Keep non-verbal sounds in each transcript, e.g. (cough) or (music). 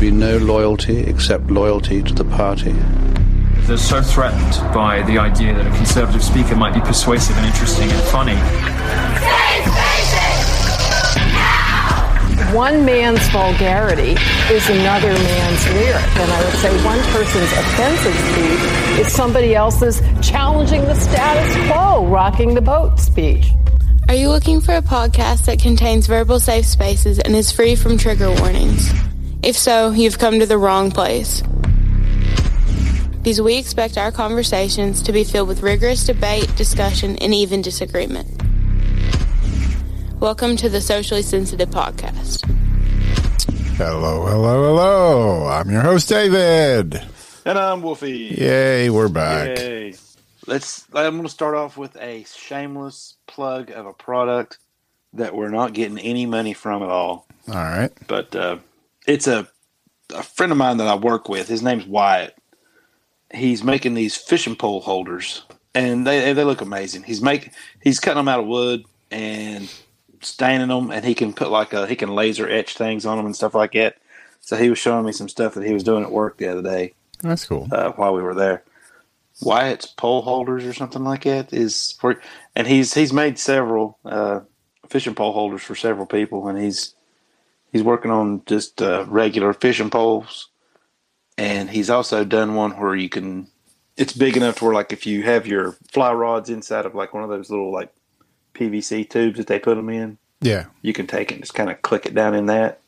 be no loyalty except loyalty to the party. They're so threatened by the idea that a conservative speaker might be persuasive and interesting and funny. One man's vulgarity is another man's lyric. And I would say one person's offensive speech is somebody else's challenging the status quo, rocking the boat speech. Are you looking for a podcast that contains verbal safe spaces and is free from trigger warnings? If so, you've come to the wrong place. Because we expect our conversations to be filled with rigorous debate, discussion, and even disagreement. Welcome to the Socially Sensitive Podcast. Hello, hello, hello. I'm your host, David. And I'm Wolfie. Yay, we're back. Yay. Let's I'm gonna start off with a shameless plug of a product that we're not getting any money from at all. All right. But uh, it's a a friend of mine that I work with. His name's Wyatt. He's making these fishing pole holders, and they they look amazing. He's make he's cutting them out of wood and staining them, and he can put like a he can laser etch things on them and stuff like that. So he was showing me some stuff that he was doing at work the other day That's cool. uh, while we were there. Wyatt's pole holders or something like that is for, and he's he's made several uh, fishing pole holders for several people, and he's he's working on just uh, regular fishing poles, and he's also done one where you can. It's big enough to where, like, if you have your fly rods inside of like one of those little like PVC tubes that they put them in, Yeah. you can take it and just kind of click it down in that,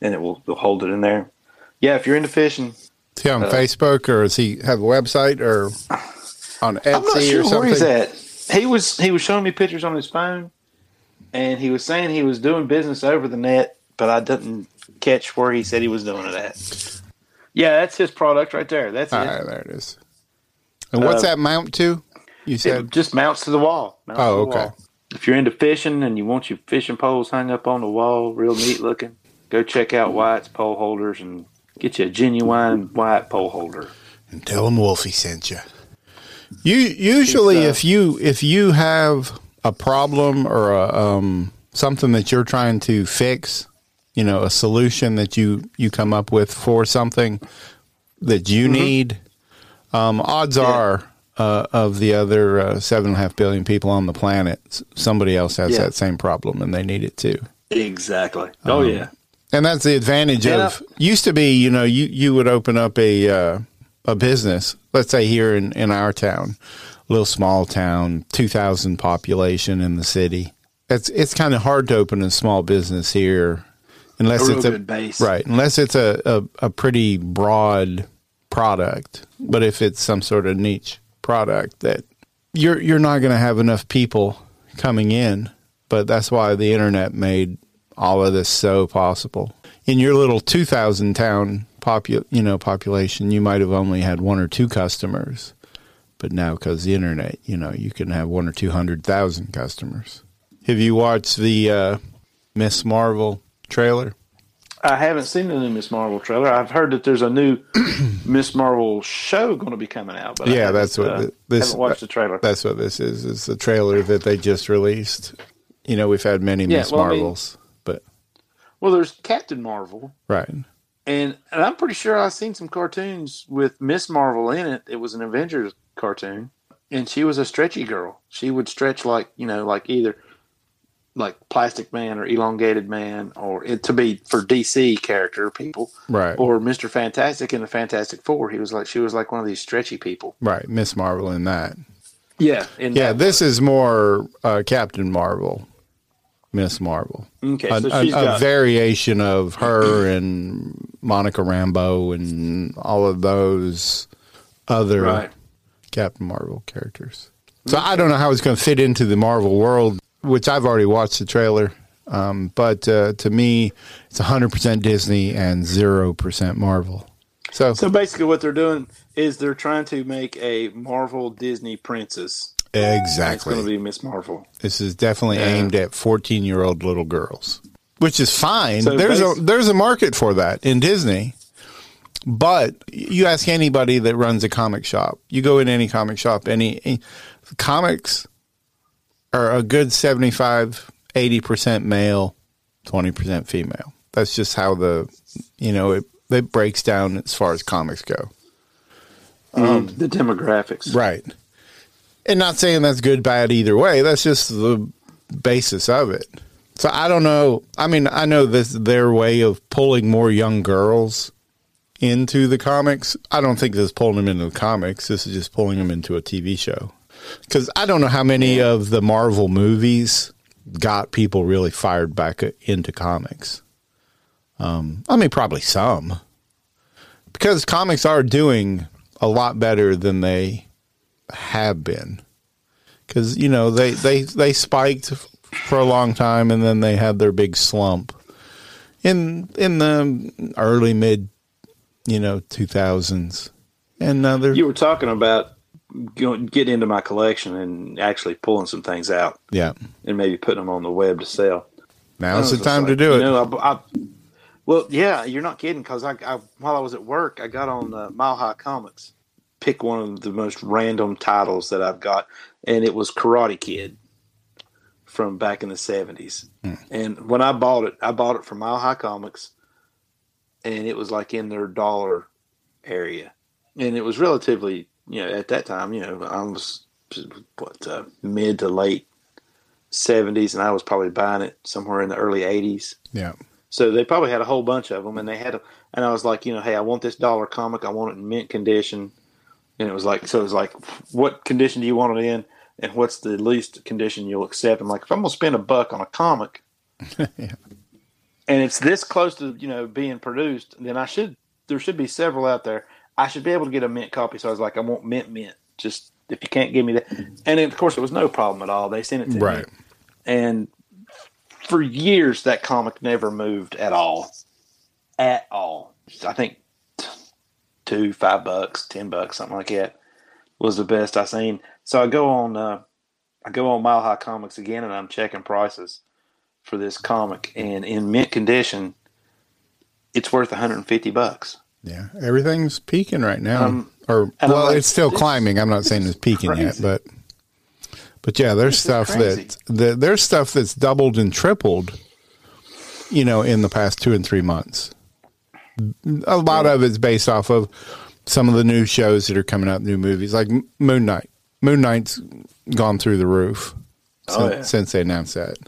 and it will, hold it in there. Yeah, if you're into fishing, Is he on Facebook or does he have a website or on Etsy I'm not or something? where he's at. He was he was showing me pictures on his phone, and he was saying he was doing business over the net, but I didn't catch where he said he was doing it at. Yeah, that's his product right there. That's All it. right, there it is. And what's Uh, that mount to? You It said. just mounts to the wall. Mounts Oh, the okay. wall. If you're into fishing and you want your fishing poles hung up on the wall, real neat looking, go check out Wyatt's pole holders and get you a genuine White pole holder. and tell him Wolfie sent you. You usually, uh, if you if you have a problem or a, um, something that you're trying to fix, you know, a solution that you you come up with for something that you need, um, odds are. Uh, of the other uh, seven and a half billion people on the planet, somebody else has Yeah. that same problem and they need it too. Exactly. Oh yeah. And that's the advantage Yeah. of used to be, you know, you, you would open up a uh, a business, let's say here in, in our town, little small town, two thousand population in the city. It's it's kind of hard to open a small business here unless A it's a base. right, unless it's a, a, a pretty broad product. But if it's some sort of niche product that you're you're not going to have enough people coming in. But that's why the internet made all of this so possible. In your little 2000 town popu- you know population, you might have only had one or two customers. But now cuz the internet, you know, you can have one or 200,000 customers. Have you watched the uh, Miss Marvel trailer? I haven't seen the new Miss Marvel trailer. I've heard that there's a new (clears throat) Miss Marvel show going to be coming out. But yeah, that's what uh, th- this haven't watched the trailer. That's what this is. It's the trailer that they just released. You know, we've had many Yeah, Miss well, I mean- Marvels, but well, there's Captain Marvel, right. and and I'm pretty sure I've seen some cartoons with Miss Marvel in it. It was an Avengers cartoon, and she was a stretchy girl. She would stretch like you know, like either like Plastic Man or Elongated Man, or it to be for DC character people, Right. or Mister Fantastic in the Fantastic Four. He was like she was like one of these stretchy people. Right, Miss Marvel in that. Yeah, in Yeah, that this is more uh, Captain Marvel, Miss Marvel. Okay, a, so a- she's a got variation of her and Monica Rambeau and all of those other right. Captain Marvel characters. So I don't know how it's going to fit into the Marvel world, which I've already watched the trailer. Um, but uh, to me, it's 100% Disney and 0% Marvel. So, So basically, what they're doing is they're trying to make a Marvel Disney princess. Exactly. It's going to be Miss Marvel. This is definitely Yeah. aimed at 14 year old little girls, which is fine. So there's a there's a market for that in Disney. But you ask anybody that runs a comic shop, you go in any comic shop, any, any comics are a good 75, 80% male, 20% female. That's just how the, you know, it, that breaks down as far as comics go. Um, the demographics. Right. And not saying that's good, bad either way. That's just the basis of it. So I don't know. I mean, I know this their way of pulling more young girls into the comics. I don't think this is pulling them into the comics. This is just pulling them into a TV show. Because I don't know how many of the Marvel movies got people really fired back into comics. Um, I mean, probably some. Because comics are doing a lot better than they have been. Because you know they they they spiked for a long time and then they had their big slump in in the early mid you know 2000s and now they're You were talking about get into my collection and actually pulling some things out yeah and maybe putting them on the web to sell. now's the time just to like, do you it know, I, I, well, yeah, you're not kidding because I, I while I was at work, I got on uh, Mile High Comics, pick one of the most random titles that I've got, and it was Karate Kid from back in the '70s. Hmm. And when I bought it, I bought it from Mile High Comics, and it was like in their dollar area, and it was relatively, you know, at that time, you know, I was what uh, mid to late '70s, and I was probably buying it somewhere in the early '80s. yeah So they probably had a whole bunch of them, and they had, a, and I was like, you know, hey, I want this dollar comic. I want it in mint condition, and it was like, so it was like, what condition do you want it in, and what's the least condition you'll accept? I'm like, if I'm gonna spend a buck on a comic, (laughs) and it's this close to you know being produced, then I should there should be several out there. I should be able to get a mint copy. So I was like, I want mint mint. Just if you can't give me that, and of course it was no problem at all. They sent it to me. Right. And for years that comic never moved at all. At all. I think two five bucks ten bucks something like that was the best i seen. So i go on uh, i go on mile high comics again and i'm checking prices for this comic. And in mint condition it's worth 150 bucks yeah everything's peaking right now. Um, or well like, it's still climbing. I'm not saying it's peaking yet but but yeah there's stuff that, that there's stuff that's doubled and tripled you know in the past two and three months. A lot of it's based off of some of the new shows that are coming out, new movies like Moon Knight. Moon Knight's gone through the roof Oh, since, yeah. since they announced that.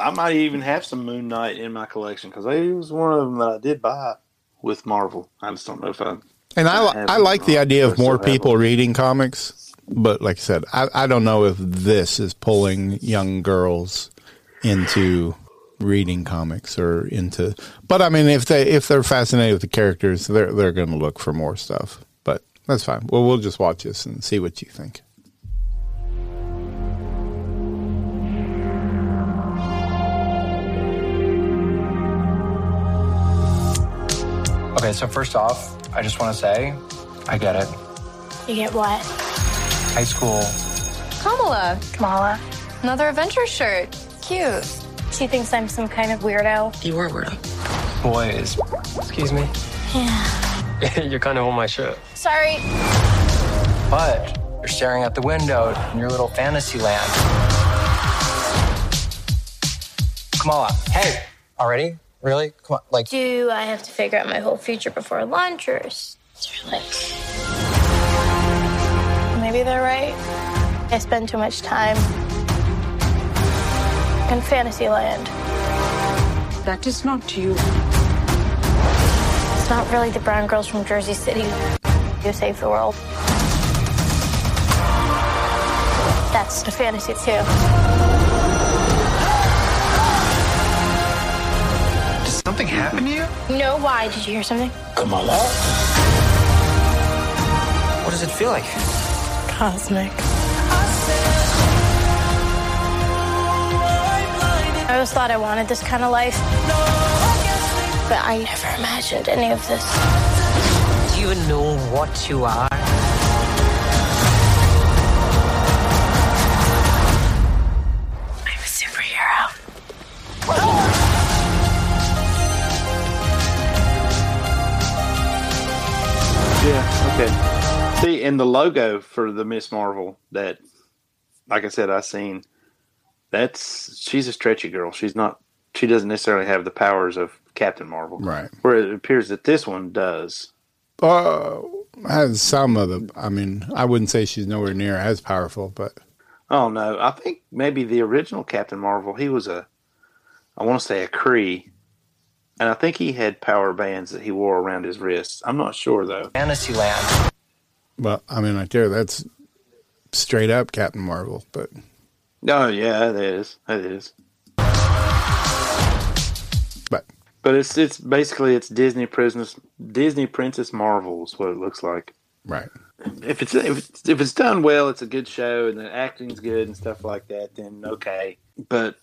i might even have some moon knight in my collection because it was one of them that i did buy with marvel i just don't know if i And I, I I like the idea of more people reading comics, but like I said, I, I don't know if this is pulling young girls into reading comics or into. But I mean, if they if they're fascinated with the characters, they're they're going to look for more stuff. But that's fine. Well, we'll just watch this and see what you think. Okay, so first off, I just want to say, I get it. You get what? High school, Kamala. Kamala. Another adventure shirt. Cute. She thinks I'm some kind of weirdo. You are weirdo. boys. Excuse me. Yeah. (laughs) You're kind of on my shirt. Sorry. But you're staring out the window in your little fantasy land. Kamala, hey, already? Really? Come on, like, Do I have to figure out my whole future before lunch, or is there like. Maybe they're right. I spend too much time in fantasy land. That is not you. It's not really the brown girls from Jersey City who save the world. That's the fantasy too. Something happen to you? No, why? Did you hear something? Kamala? What does it feel like? Cosmic. I always thought I wanted this kind of life. But I never imagined any of this. Do you even know what you are? Okay. See, in the logo for the Miss Marvel that, like I said, I seen. That's she's a stretchy girl. She's not she doesn't necessarily have the powers of Captain Marvel. Right. Where it appears that this one does. Uh, has some of the. I mean, I wouldn't say she's nowhere near as powerful, but Oh no, I think maybe the original Captain Marvel, he was a, I want to say a Kree, and I think he had power bands that he wore around his wrists. I'm not sure though. Fantasyland. well, I mean, right there, that's straight up Captain Marvel. But Oh yeah, it is. It is. But but it's it's basically it's Disney Princess Disney Princess Marvel is what it looks like. right, If it's if it's, if it's done well, it's a good show and the acting's good and stuff like that. Then okay, but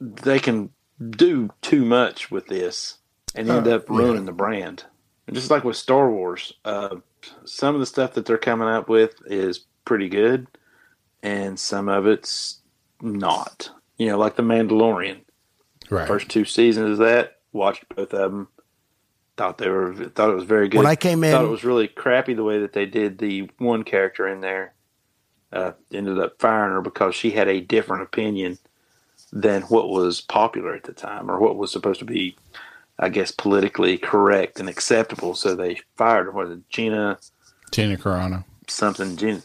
they can do too much with this and end Uh, up ruining the brand. And just like with Star Wars, uh, some of the stuff that they're coming up with is pretty good, and some of it's not. You know, like the Mandalorian. right. First two seasons of that, watched both of them. Thought they were thought it was very good. When I came in- thought it was really crappy the way that they did the one character in there. Uh, ended up firing her because she had a different opinion than what was popular at the time, or what was supposed to be, I guess, politically correct and acceptable. So they fired her. What is it, Gina Gina Carano. something? Gina,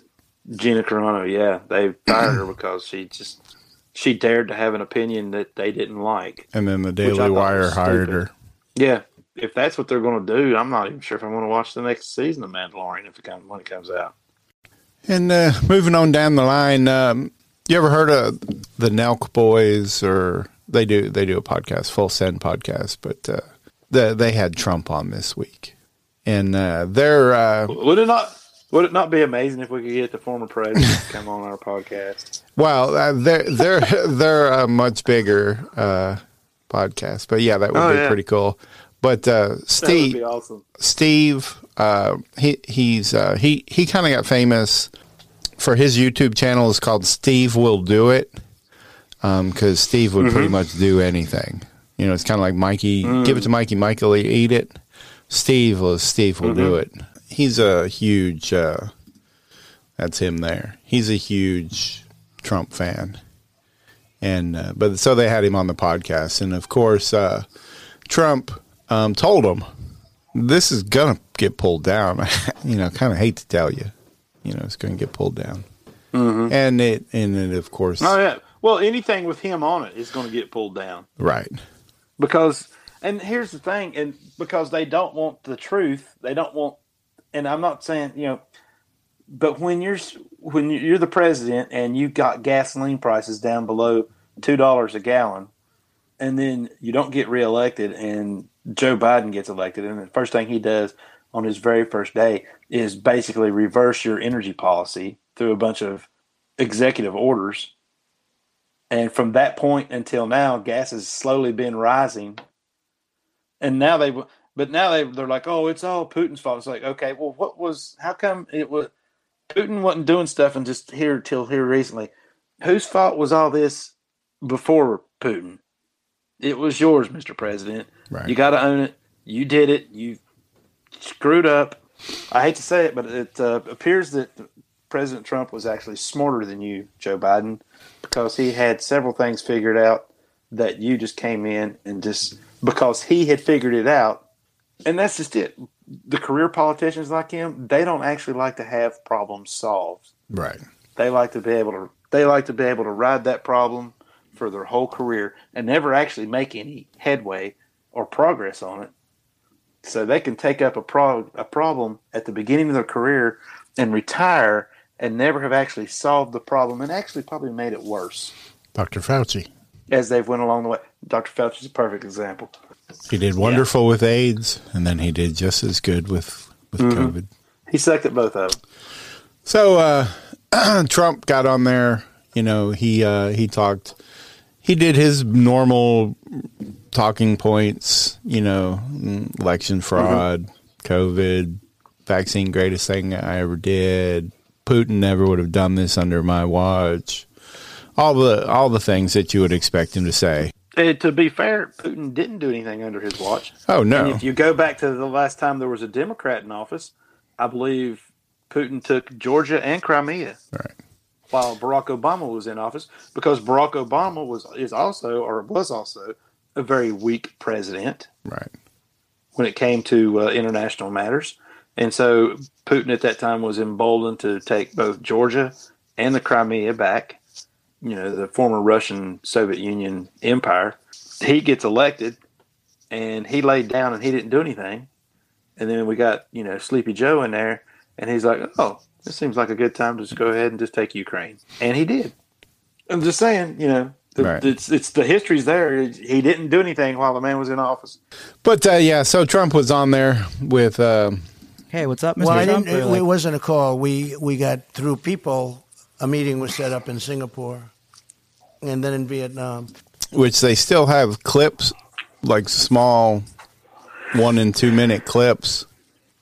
Gina Carano. Yeah, they fired her (clears throat) because she just she dared to have an opinion that they didn't like. And then the Daily Wire hired her. Yeah, if that's what they're going to do, I'm not even sure if I want to watch the next season of Mandalorian if it comes when it comes out. And uh, moving on down the line, um, you ever heard of the Nelk Boys? Or they do they do a podcast, Full Send podcast, but uh, the, they had Trump on this week, and uh, they're uh, Would it not? Would it not be amazing if we could get the former president to come on our podcast? well, uh, they're they're (laughs) they're a much bigger uh, podcast, but yeah, that would Oh, be yeah. pretty cool. But uh, That would Steve, be awesome. Steve, uh, he he's uh, he he kind of got famous for his YouTube channel is called Steve Will Do It because Steve would pretty Mhm. much do anything. You know, it's kind of like Mikey, Mm. give it to Mikey, Mikey will eat it. Steve will Steve will do Mhm. it. He's a huge. Uh, that's him there. He's a huge Trump fan, and uh, but so they had him on the podcast, and of course, uh, Trump um, told him this is gonna get pulled down. (laughs) you know, kind of hate to tell you, you know, it's gonna get pulled down, Mhm. and it and it of course, Oh yeah. Well, anything with him on it is going to get pulled down right, because. And here's the thing, and because they don't want the truth, they don't want. And I'm not saying you know, but when you're when you're the president and you've got gasoline prices down below two dollars a gallon, and then you don't get reelected, and Joe Biden gets elected, and the first thing he does on his very first day is basically reverse your energy policy through a bunch of executive orders. And from that point until now, gas has slowly been rising. And now they, but now they they're like, oh, it's all Putin's fault. It's like, okay, well, what was? How come it was? Putin wasn't doing stuff and just here till here recently. Whose fault was all this before Putin? It was yours, Mr. President. Right. You got to own it. You did it. You screwed up. I hate to say it, but it uh, appears that President Trump was actually smarter than you, Joe Biden, because he had several things figured out that you just came in and just because he had figured it out. And that's just it. The career politicians like him, they don't actually like to have problems solved. right, They like to be able to they like to be able to ride that problem for their whole career and never actually make any headway or progress on it. So they can take up a pro- a problem at the beginning of their career and retire and never have actually solved the problem and actually probably made it worse Dr. Fauci. as they've went along the way. Dr. Fauci is a perfect example. He did wonderful with AIDS, and then he did just as good with with Mhm. COVID. He sucked at both of them. So uh, (clears throat) Trump got on there. You know, he uh, he talked. He did his normal talking points. You know, election fraud, COVID, vaccine, greatest thing I ever did. Putin never would have done this under my watch. All the all the things that you would expect him to say. Uh, to be fair, Putin didn't do anything under his watch. Oh, no. And if you go back to the last time there was a Democrat in office, I believe Putin took Georgia and Crimea. Right. While Barack Obama was in office, because Barack Obama was is also or was also a very weak president Right. when it came to uh, international matters. And so Putin at that time was emboldened to take both Georgia and the Crimea back, you know, the former Russian Soviet Union empire. He gets elected and he laid down and he didn't do anything. And then we got, you know, Sleepy Joe in there and he's like, oh, this seems like a good time to just go ahead and just take Ukraine. And he did. I'm just saying, you know, the, Right. it's, it's the history's there. He didn't do anything while the man was in office. But uh, yeah, so Trump was on there with. Um, hey, what's up, Mr. Well, Trump? didn't. Or It, like- it wasn't a call. We we got through people. A meeting was set up in Singapore, and then in Vietnam. which they still have clips, like small one and two minute clips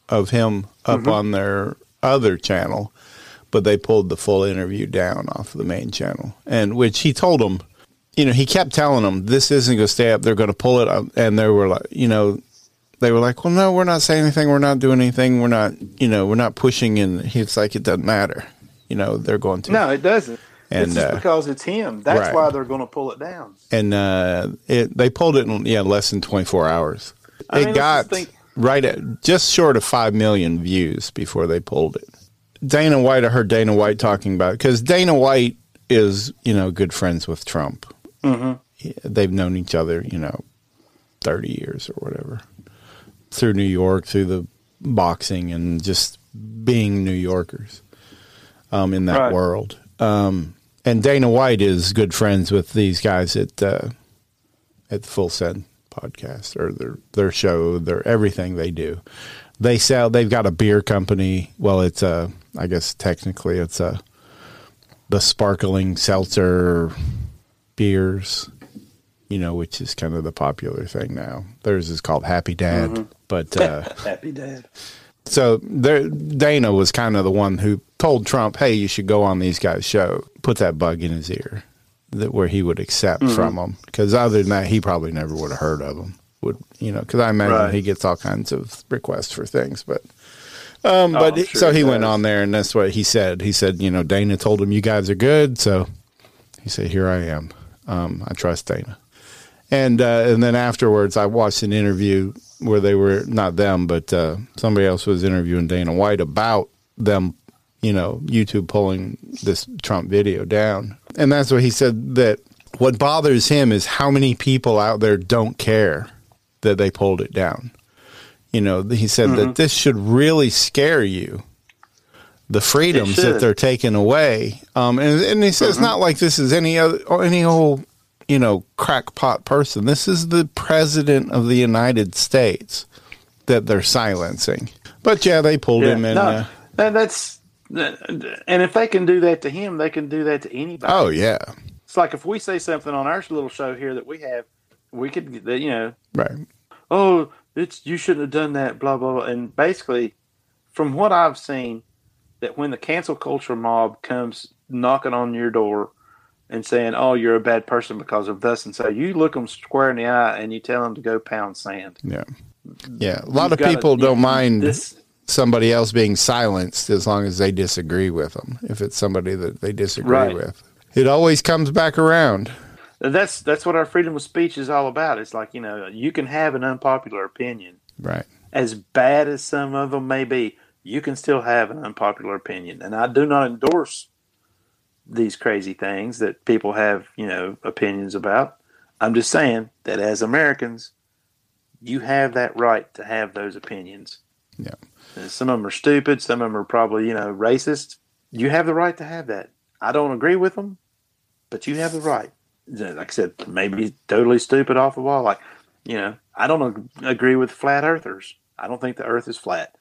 of him up Mm-hmm. on their other channel, but they pulled the full interview down off the main channel. And which he told them, you know, he kept telling them this isn't going to stay up. They're going to pull it up, and they were like, you know. They were like, "Well, no, we're not saying anything. We're not doing anything. We're not, you know, we're not pushing." And he's like, "It doesn't matter, you know. They're going to." No, it doesn't. And, it's just uh, because it's him. That's right. why they're going to pull it down. and uh, it they pulled it in yeah less than 24 hours. I it mean, got right at just short of five million views before they pulled it. Dana White, I heard Dana White talking about because Dana White is you know good friends with Trump. Mhm. They've known each other you know 30 years or whatever through New York, through the boxing and just being New Yorkers um, in that Right. world. Um, and Dana White is good friends with these guys at uh, at the Full Send podcast or their their show, their everything they do. They sell. They've got a beer company. Well, it's a. I guess technically it's a the sparkling seltzer beers. You know, which is kind of the popular thing now. Theirs is called Happy Dad, Mhm. but (laughs) uh, Happy dad. so there, Dana was kind of the one who told Trump, "Hey, you should go on these guys' show." Put that bug in his ear, that where he would accept Mhm. from them. Because other than that, he probably never would have heard of them. Would you know? Because I imagine Right. he gets all kinds of requests for things, but. Um, Oh, but I'm sure so he he went on there, and that's what he said. He said, you know, Dana told him you guys are good, so he said, "Here I am. Um, I trust Dana." And uh, and then afterwards, I watched an interview where they were not them, but uh, somebody else was interviewing Dana White about them, you know, YouTube pulling this Trump video down, and that's what he said that what bothers him is how many people out there don't care that they pulled it down. You know, he said Mhm. that this should really scare you. The freedoms that they're taking away, um, and and he says it's Mhm. not like this is any other any old you know crackpot person. This is the president of the United States that they're silencing. But yeah, they pulled him in. no, Uh, that- that's and if they can do that to him, they can do that to anybody. oh yeah, It's like if we say something on our little show here that we have, we could, you know, right. oh, it's you shouldn't have done that, blah blah blah. And basically, from what I've seen, that when the cancel culture mob comes knocking on your door and saying, "Oh, you're a bad person because of this," and so you look them square in the eye and you tell them to go pound sand. Yeah. Yeah. A lot You've of gotta- people don't you- mind this- somebody else being silenced as long as they disagree with them. If it's somebody that they disagree Right. with, it always comes back around. That's that's what our freedom of speech is all about. It's like you know you can have an unpopular opinion, Right. as bad as some of them may be. You can still have an unpopular opinion, and I do not endorse these crazy things that people have you know opinions about. I'm just saying that as Americans, you have that right to have those opinions. Yeah. And some of them are stupid. Some of them are probably you know racist. You have the right to have that. I don't agree with them, but you have the right. Like I said, maybe totally stupid off the wall. Like, you know, I don't ag- agree with flat earthers. I don't think the earth is flat,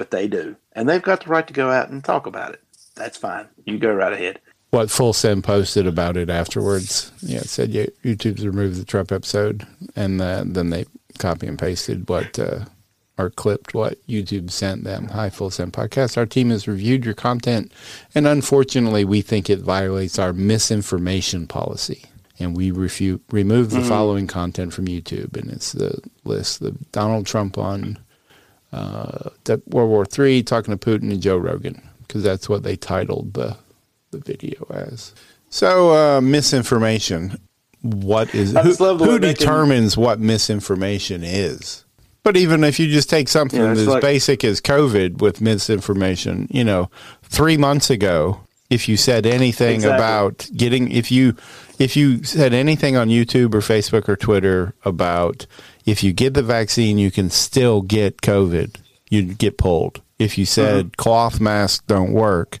but they do. And they've got the right to go out and talk about it. That's fine. You go right ahead. What Full Send posted about it afterwards. Yeah, it said yeah, YouTube's removed the Trump episode, and uh, then they copy and pasted what uh, or clipped what YouTube sent them. Hi, Full Send Podcast. Our team has reviewed your content, and unfortunately, we think it violates our misinformation policy. And we refute, remove the Mhm. following content from YouTube, and it's the list: the Donald Trump on uh, World War III, talking to Putin and Joe Rogan, because that's what they titled the the video as. So uh, misinformation. what is I who, just love the who way they can- determines what misinformation is. But even if you just take something Yeah, as like- basic as COVID with misinformation, you know, three months ago, if you said anything Exactly. about getting, if you if you said anything on YouTube or Facebook or Twitter about if you get the vaccine, you can still get COVID, you'd get pulled. If you said Mm-hmm. cloth masks don't work,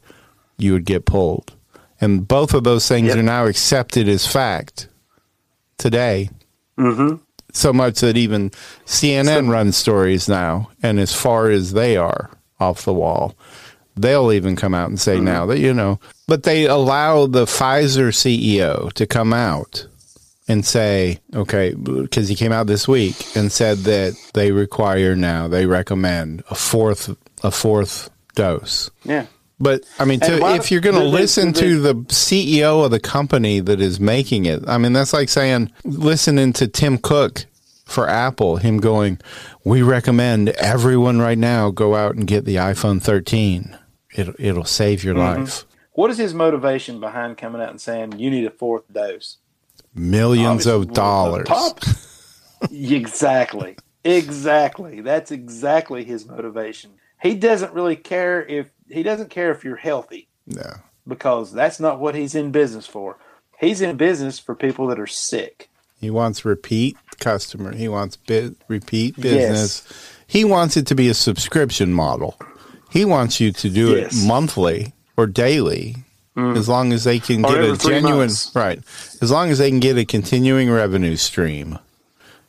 you would get pulled. And both of those things Yep. are now accepted as fact today. Mm-hmm. So much that even CNN runs stories now, and as far as they are off the wall, they'll even come out and say Mm-hmm. now that, you know, but they allow the Pfizer CEO to come out and say, okay, because he came out this week and said that they require now, they recommend a fourth, a fourth dose. Yeah. But I mean, to, if you're going to listen to the CEO of the company that is making it, I mean, that's like saying listening to Tim Cook for Apple, him going, "We recommend everyone right now go out and get the iPhone 13. It'll it'll save your Mhm. life. What is his motivation behind coming out and saying you need a fourth dose? Millions Obviously, of dollars." (laughs) Exactly. Exactly. That's exactly his motivation. He doesn't really care if he doesn't care if you're healthy No. because that's not what he's in business for. He's in business for people that are sick. He wants repeat customer. He wants bi- repeat business. He wants it to be a subscription model. He wants you to do Yes. it monthly or daily, Mm. as long as they can Or get a genuine months. right. As long as they can get a continuing revenue stream.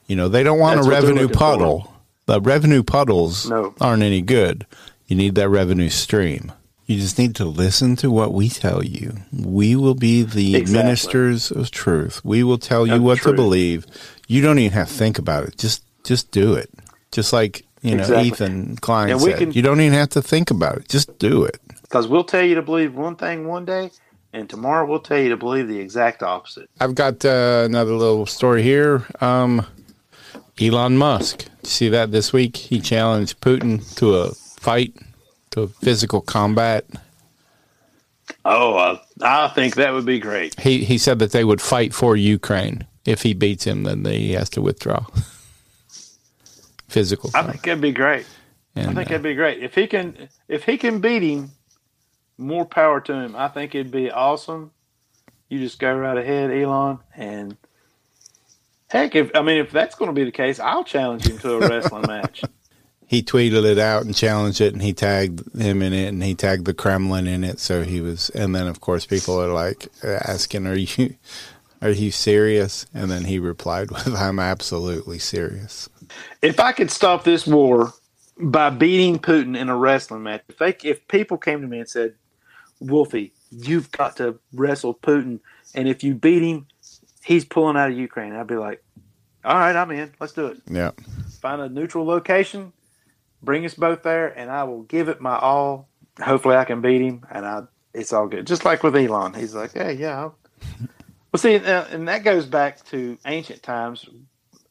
You know, they don't want That's a revenue looking for. puddle. The revenue puddles No. aren't any good. You need that revenue stream. You just need to listen to what we tell you. We will be the Exactly. ministers of truth. We will tell you what to believe. You don't even have to think about it. Just just do it. Just like you know Exactly. Ethan Klein said. can- you don't even have to think about it. Just do it. Because we'll tell you to believe one thing one day, and tomorrow we'll tell you to believe the exact opposite. I've got uh, another little story here. Um, Elon Musk. See that this week? He challenged Putin to a fight, to a physical combat. Oh, uh, I think that would be great. He he said that they would fight for Ukraine. If he beats him, then he has to withdraw. (laughs) Physical. I think that'd be great. I think uh, that'd be great if he can. If he can beat him, more power to him. I think it'd be awesome. You just go right ahead, Elon, and heck, if I mean if that's going to be the case, I'll challenge him to a wrestling match. (laughs) he tweeted it out and challenged it, and he tagged him in it, and he tagged the Kremlin in it. So he was, and then of course people are like asking, "Are you, are you serious?" And then he replied (laughs) with, "I'm absolutely serious." If I could stop this war by beating Putin in a wrestling match, if they, if people came to me and said, "Wolfie, you've got to wrestle Putin, and if you beat him, he's pulling out of Ukraine," I'd be like, "All right, I'm in. Let's do it. Yeah, Find a neutral location, bring us both there, and I will give it my all. Hopefully, I can beat him, and I it's all good. Just like with Elon, he's like, "Hey, yeah." I'll. (laughs) Well, see, uh, and that goes back to ancient times.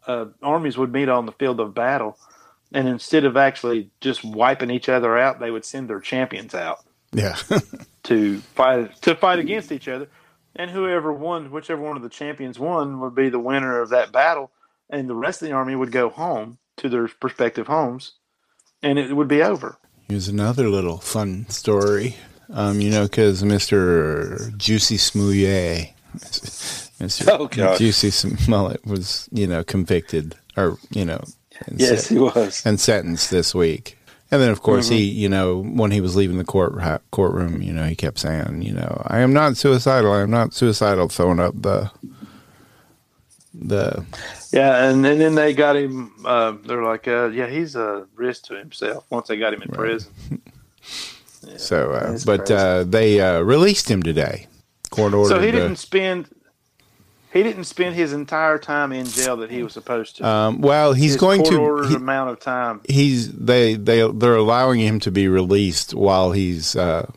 Uh, armies would meet on the field of battle, and instead of actually just wiping each other out, they would send their champions out yeah, (laughs) to fight to fight against each other, and whoever won, whichever one of the champions won, would be the winner of that battle, and the rest of the army would go home to their respective homes, and it would be over. here's another little fun story. Um, you know, because Mister Juicy Smollett, Mister Oh. Juicy Smollett was, you know, convicted or you know, and Yes, he was. and sentenced this week. And then, of course, Mm-hmm. he, you know, when he was leaving the court courtroom, you know, he kept saying, you know, I am not suicidal. I am not suicidal. Throwing up the the Yeah, and, and then they got him. Uh, they're like, uh, "Yeah, he's a risk to himself." Once they got him in prison, (laughs) so. Uh, but uh, they uh, released him today. Court ordered. so he didn't spend. He didn't spend his entire time in jail that he was supposed to. Um, well, he's His going to. he- amount of time. he's they they they're allowing him to be released while he's uh,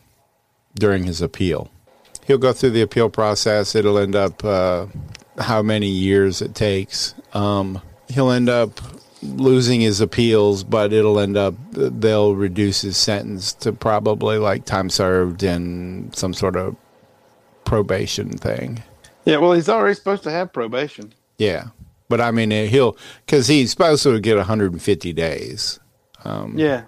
during his appeal. He'll go through the appeal process. It'll end up uh, how many years it takes. Um, he'll end up losing his appeals, but it'll end up they'll reduce his sentence to probably like time served and some sort of probation thing. Yeah, well, he's already supposed to have probation. Yeah, but I mean he'll because he's supposed to get 150 days. Um, Yeah.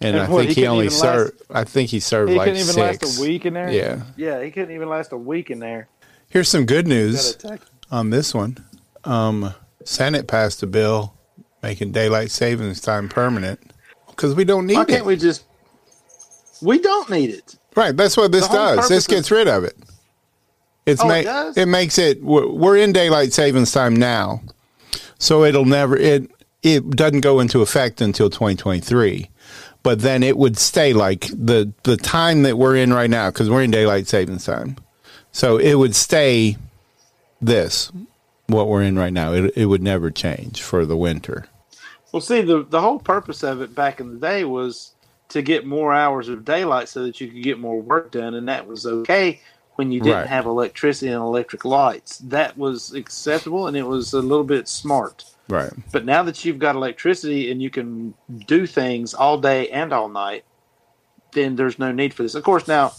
and, And I think he he, only served. I think he served He like couldn't even six. last a week in there. Yeah. Yeah, he couldn't even last a week in there. Here's some good news on this one. Um, Senate passed a bill making daylight savings time permanent because we don't need Why it. can't we just? We don't need it. Right, that's what this does. This gets rid of it. It's Oh, ma- it does? it makes it. We're, we're in daylight savings time now, so it'll never it it doesn't go into effect until 2023. But then it would stay like the the time that we're in right now because we're in daylight savings time. So it would stay this what we're in right now. It it would never change for the winter. Well, see, the the whole purpose of it back in the day was to get more hours of daylight so that you could get more work done, and that was okay when you didn't Right. have electricity and electric lights. That was acceptable, and it was a little bit smart. Right. But now that you've got electricity and you can do things all day and all night, then there's no need for this. Of course, now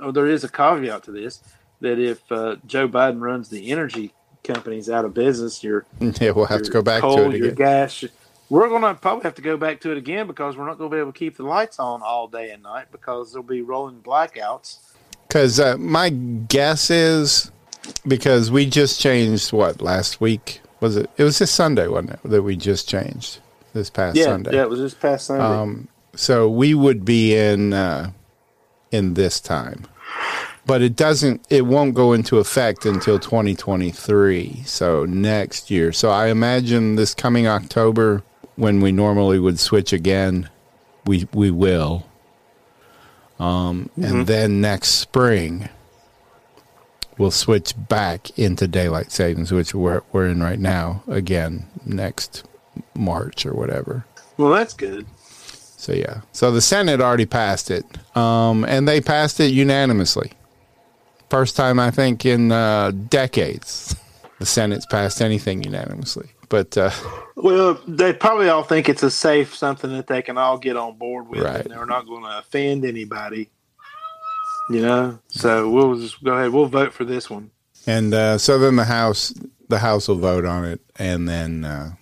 oh, there is a caveat to this that if uh, Joe Biden runs the energy companies out of business, your (laughs) Yeah, we'll have to go back coal, to it again. your gas. We're going to probably have to go back to it again because we're not going to be able to keep the lights on all day and night because there'll be rolling blackouts. Because uh, my guess is because we just changed what last week was it? It was this Sunday, wasn't it? That we just changed this past yeah, Sunday. yeah, it was this past Sunday. Um, so we would be in uh, in this time, but it doesn't. It won't go into effect until 2023. So next year. So I imagine this coming October, when we normally would switch again, we we will. Um, Mhm. and then next spring, we'll switch back into daylight savings, which we're we're in right now. Again, next March or whatever. well, that's good. So yeah. So the Senate already passed it, um, and they passed it unanimously. First time I think in uh, decades (laughs) the Senate's passed anything unanimously. But uh, Well, they probably all think it's a safe something that they can all get on board with, Right. and they're not going to offend anybody. You know, so we'll just go ahead. We'll vote for this one. and uh, so then the House the House will vote on it, and then uh,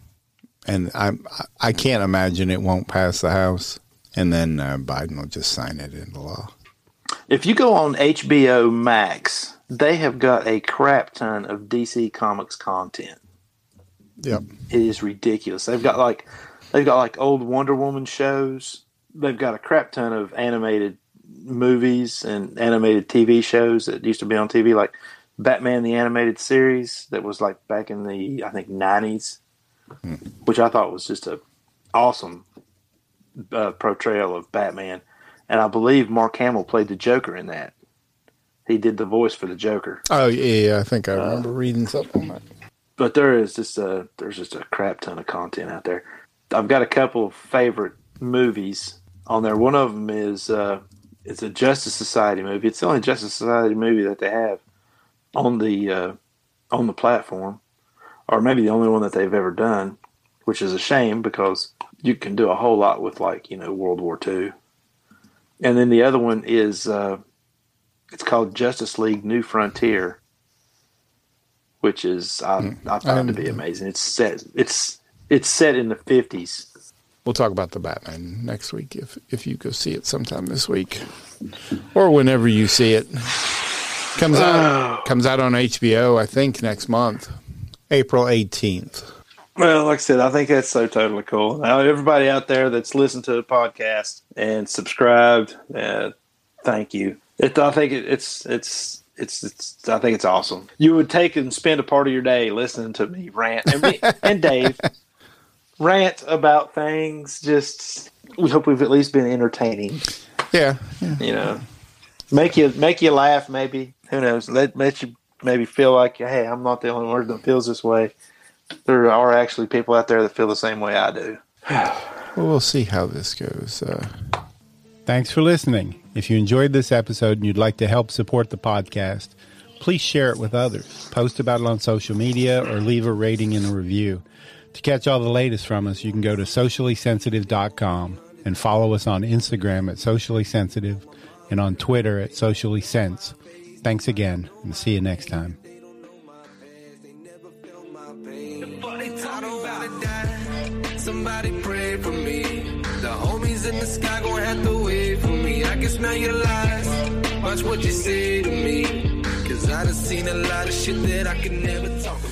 and I I can't imagine it won't pass the House, and then uh, Biden will just sign it into law. If you go on HBO Max, they have got a crap ton of DC Comics content. Yep. It is ridiculous. They've got like they've got like old Wonder Woman shows. They've got a crap ton of animated movies and animated TV shows that used to be on TV, like Batman the animated series that was like back in the I think nineties, which I thought was just a awesome uh, portrayal of Batman. And I believe Mark Hamill played the Joker in that. He did the voice for the Joker. Oh yeah, yeah I think I remember reading something. on that. But there is just a there's just a crap ton of content out there. I've got a couple of favorite movies on there. One of them is uh, it's a Justice Society movie. It's the only Justice Society movie that they have on the uh, on the platform, or maybe the only one that they've ever done, which is a shame because you can do a whole lot with like you know World War II. And then the other one is uh, it's called Justice League New Frontier which is um, mm. I, I found to be um, amazing. It's set it's it's set in the fifties. We'll talk about the Batman next week if if you go see it sometime this week, or whenever you see it. Comes out (sighs) comes out on HBO, I think next month, April eighteenth. Well, like I said, I think that's so totally cool. Now, everybody out there that's listened to the podcast and subscribed, uh, thank you. It, I think it, it's it's it's it's I think it's awesome. You would take and spend a part of your day listening to me rant and, me, (laughs) and Dave rant about things. Just we hope we've at least been entertaining. Yeah, you know, make you make you laugh. Maybe who knows? Let let you maybe feel like hey, I'm not the only one that feels this way. There are actually people out there that feel the same way I do. (sighs) Well, we'll see how this goes. Uh, Thanks for listening. If you enjoyed this episode and you'd like to help support the podcast, please share it with others. Post about it on social media or leave a rating and a review. To catch all the latest from us, you can go to sociallysensitive.com and follow us on Instagram at sociallysensitive and on Twitter at sociallysense. Thanks again, and see you next time. Can smell your lies. Watch what you say to me. Cause I done seen a lot of shit that I can never talk about.